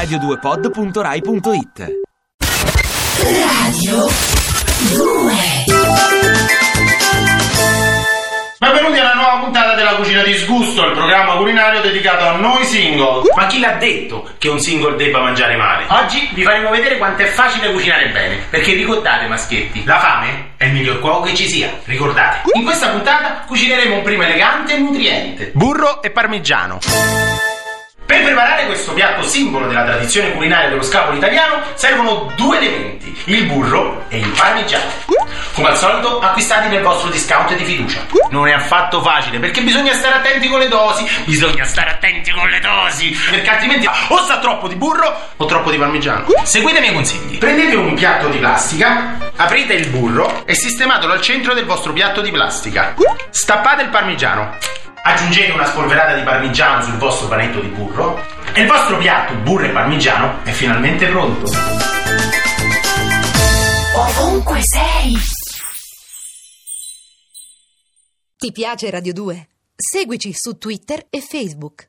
radio2pod.rai.it Radio 2 Benvenuti alla nuova puntata della Cucina di Sgusto, il programma culinario dedicato a noi single. Ma chi l'ha detto che un single debba mangiare male? Oggi vi faremo vedere quanto è facile cucinare bene, perché ricordate maschietti, La fame è il miglior cuoco che ci sia, ricordate. in questa puntata cucineremo un primo elegante e nutriente, burro e parmigiano. Preparare questo piatto simbolo della tradizione culinaria dello scapolo italiano servono due elementi, il burro e il parmigiano. Come al solito acquistati nel vostro discount di fiducia. Non è affatto facile perché bisogna stare attenti con le dosi, bisogna stare attenti con le dosi, perché altrimenti o sa troppo di burro o troppo di parmigiano. Seguite i miei consigli. Prendete un piatto di plastica, aprite il burro e sistematelo al centro del vostro piatto di plastica. Stappate il parmigiano. Aggiungete una spolverata di parmigiano sul vostro panetto di burro e il vostro piatto burro e parmigiano è finalmente pronto. Ovunque sei Ti piace Radio 2? Seguici su Twitter e Facebook.